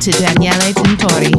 to Daniele Tintori.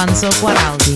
Alfonso Guaraldi.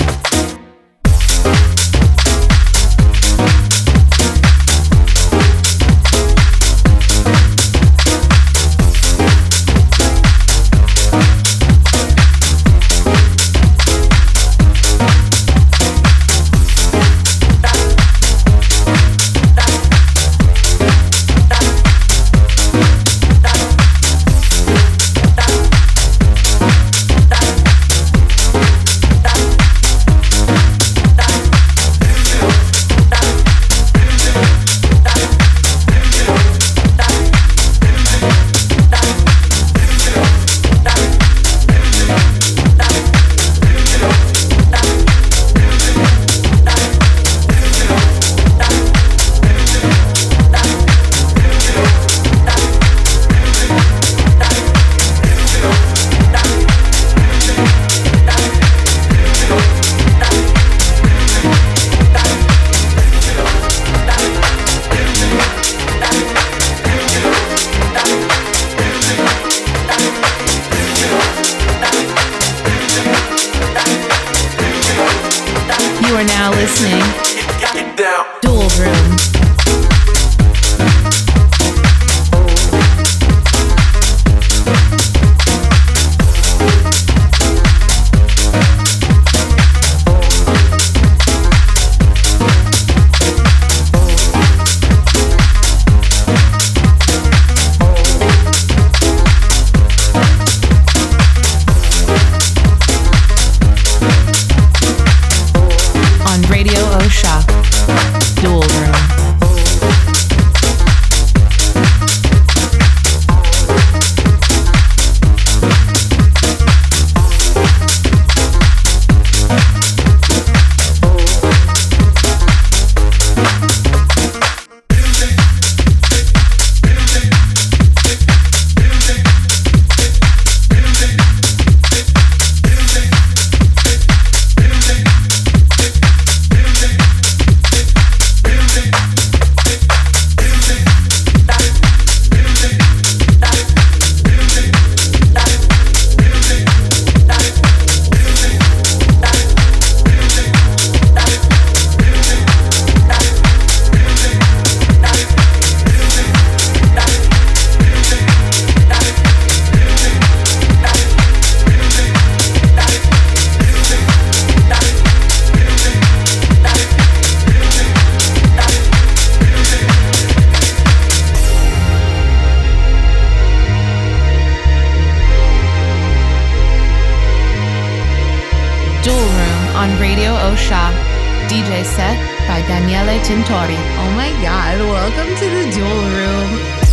set by Daniele Tintori. Oh my God, welcome to the Dual Room.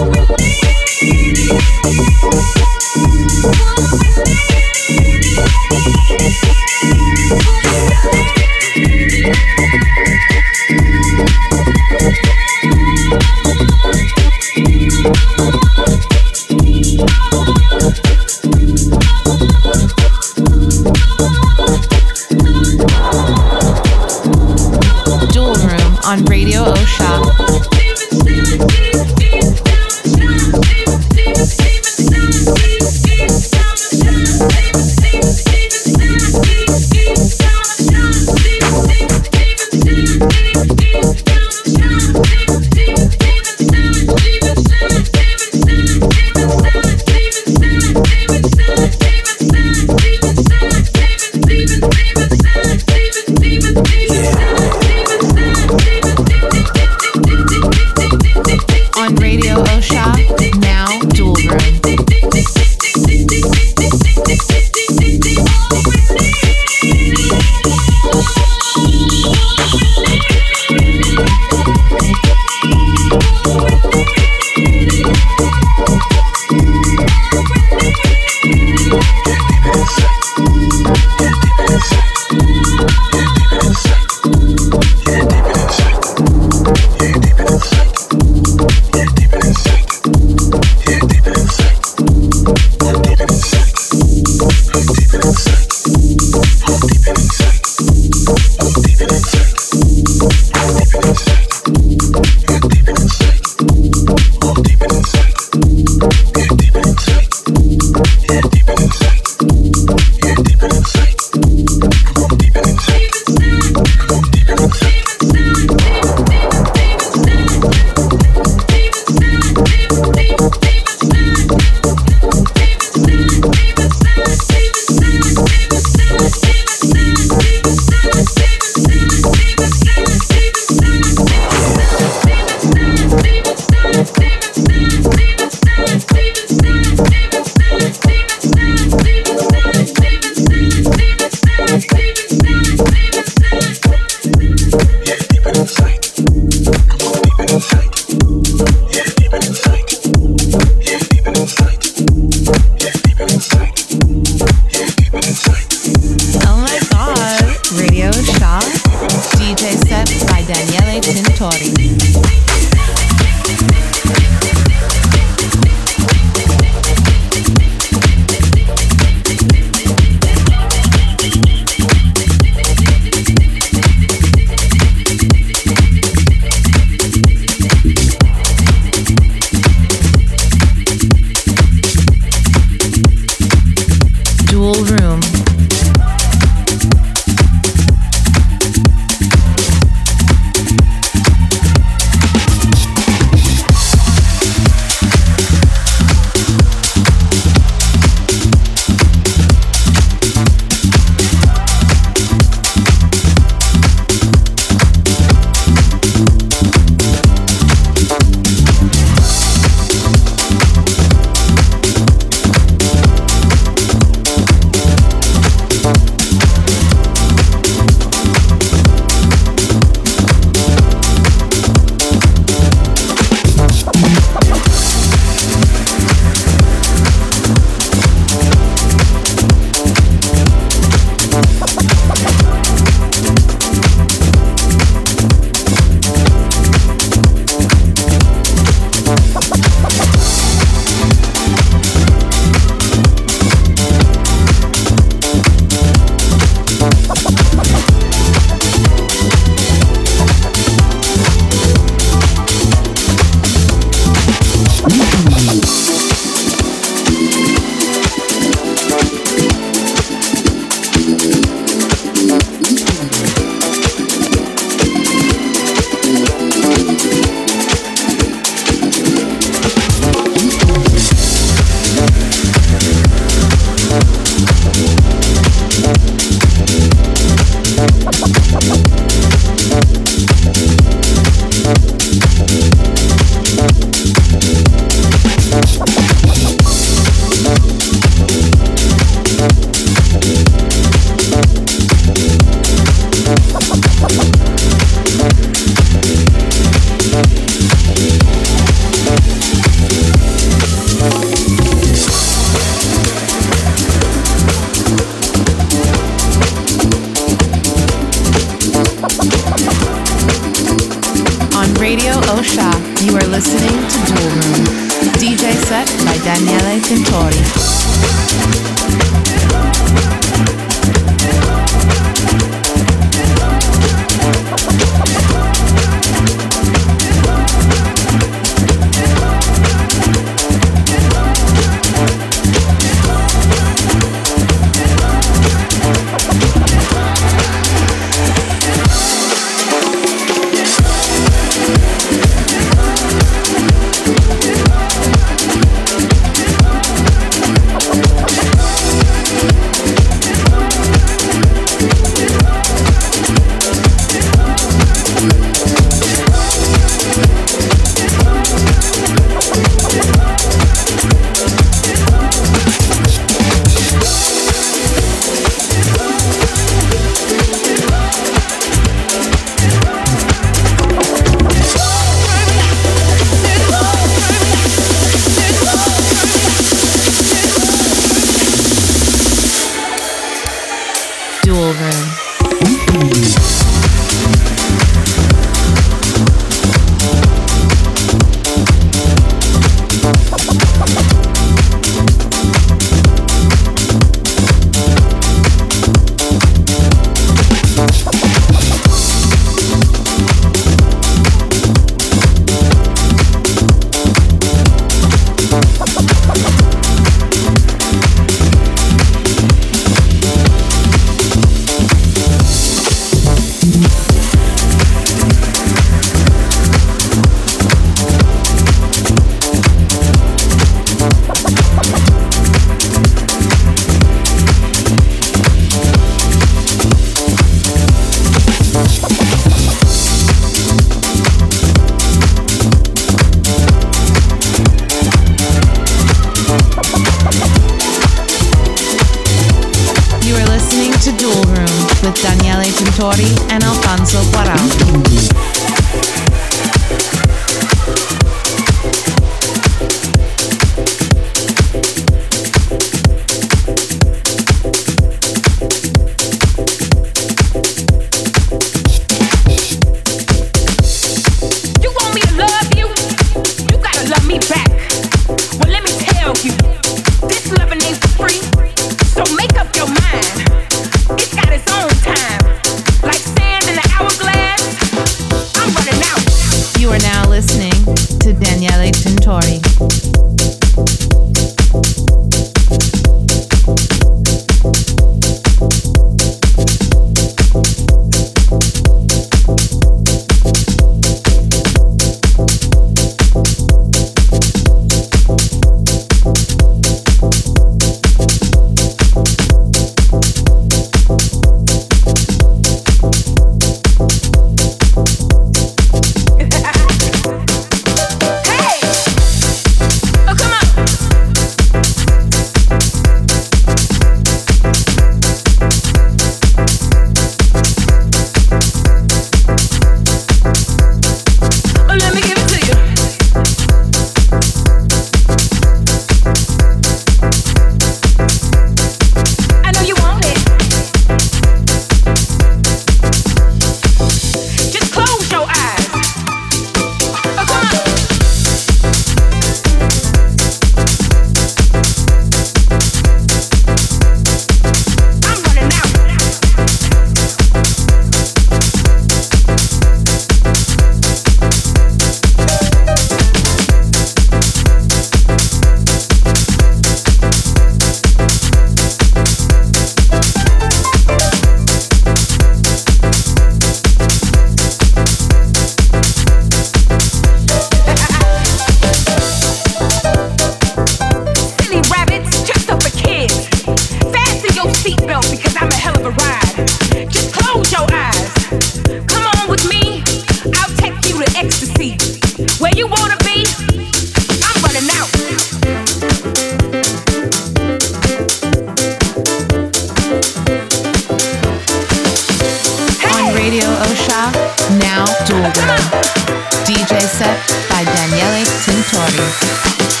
set by Daniele Tintori.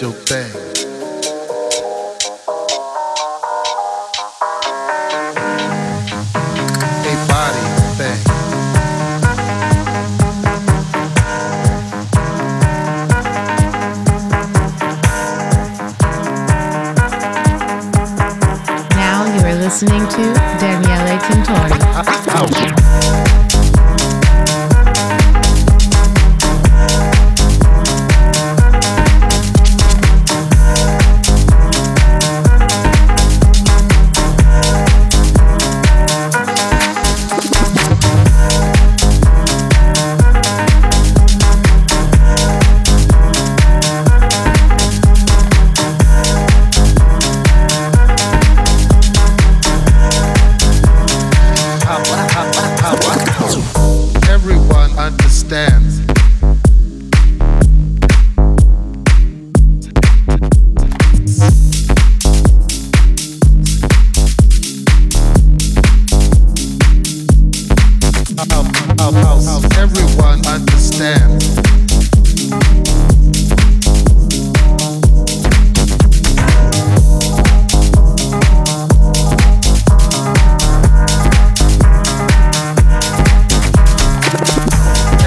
your bag.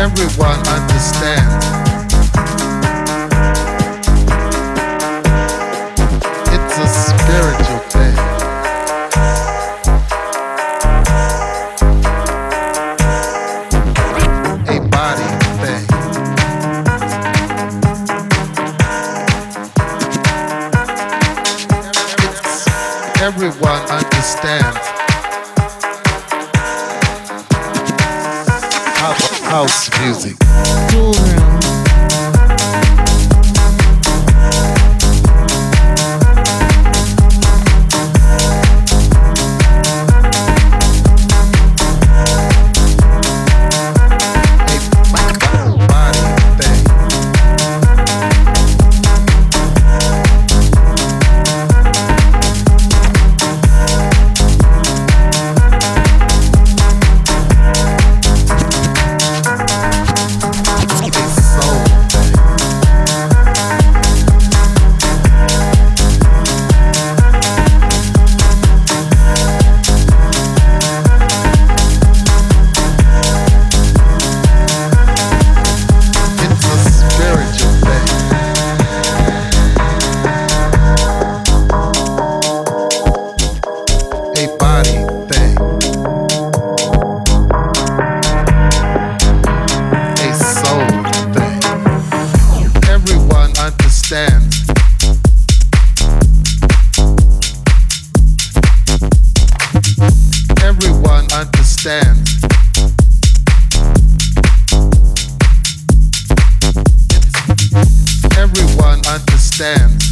everyone understands. sand.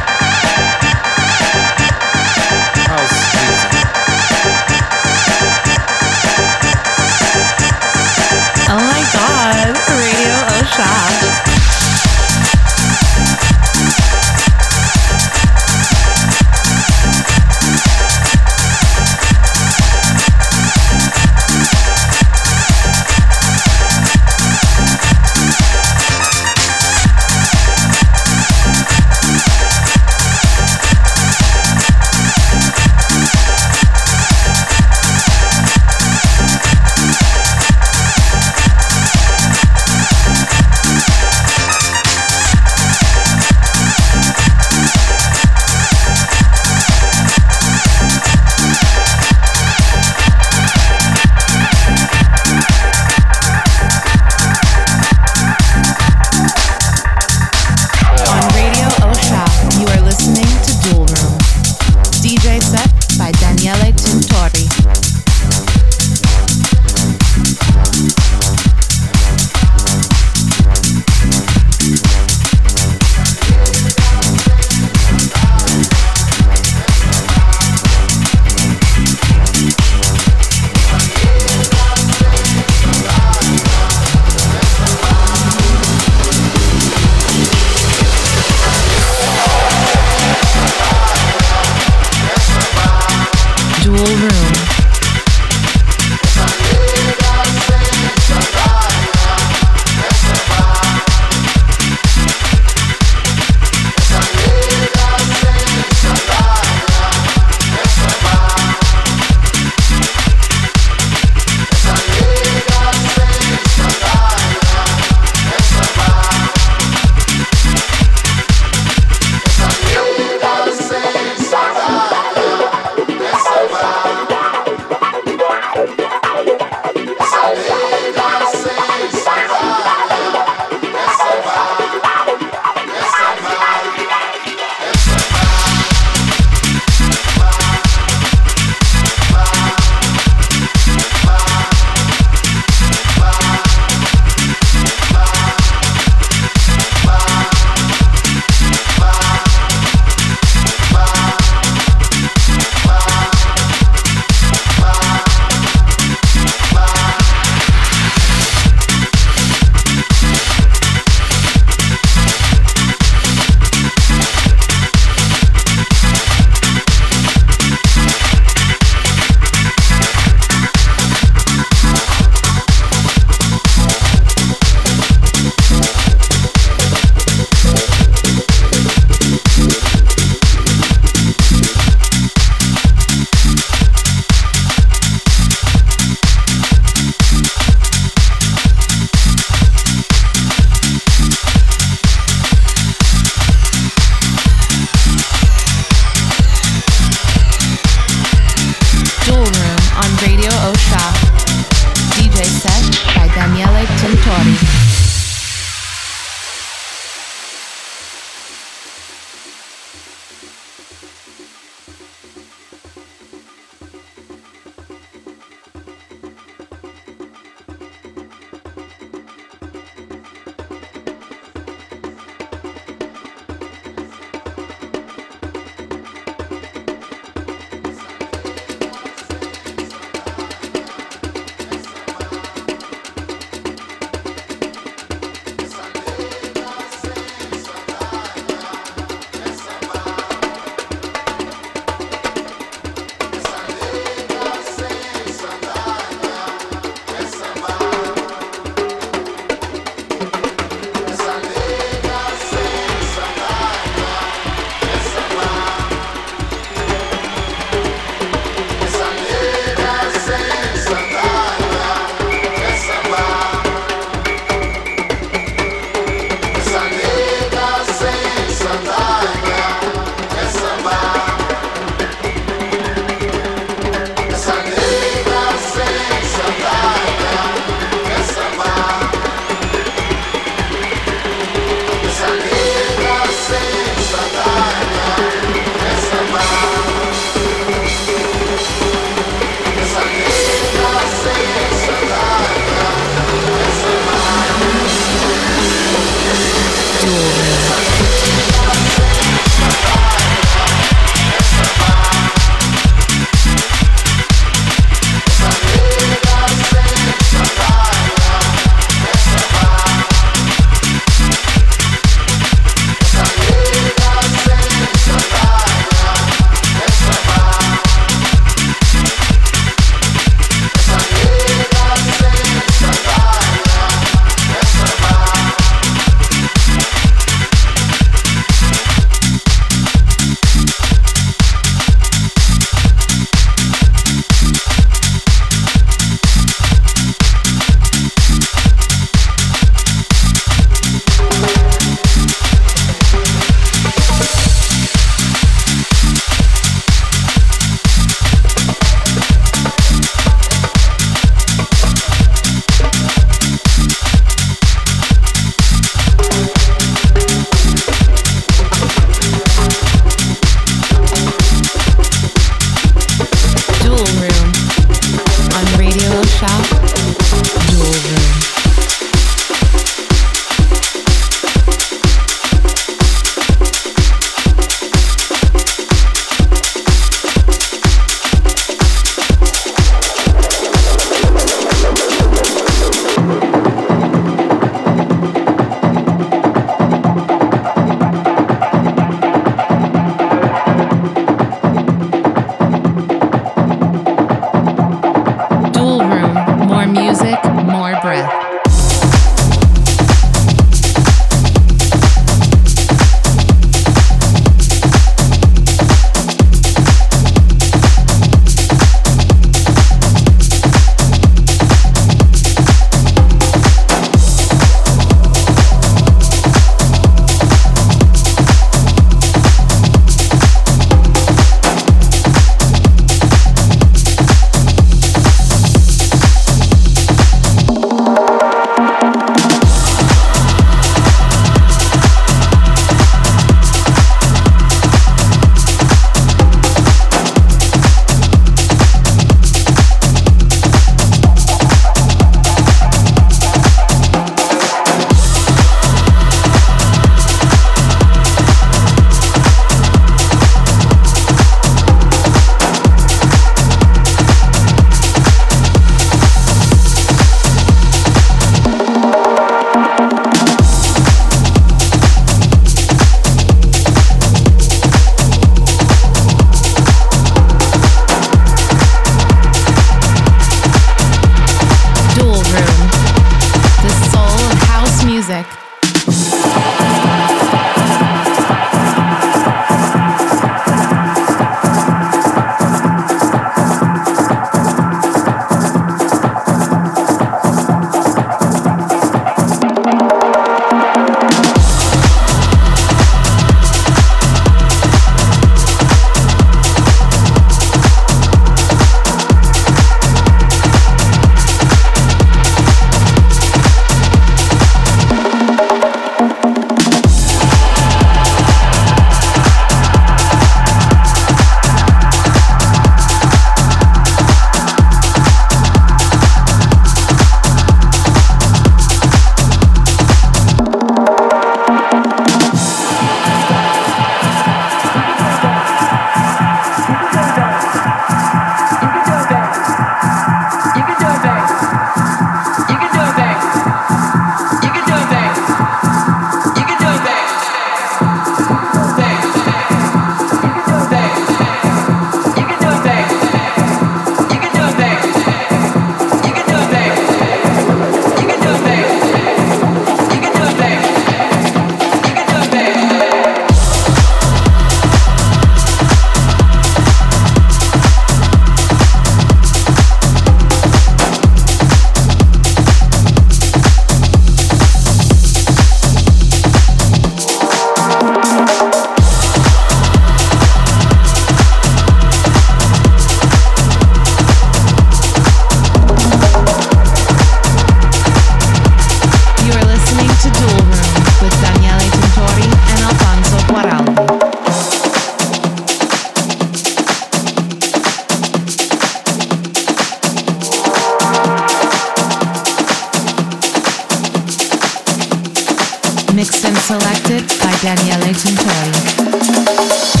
Selected by Daniele Tintori.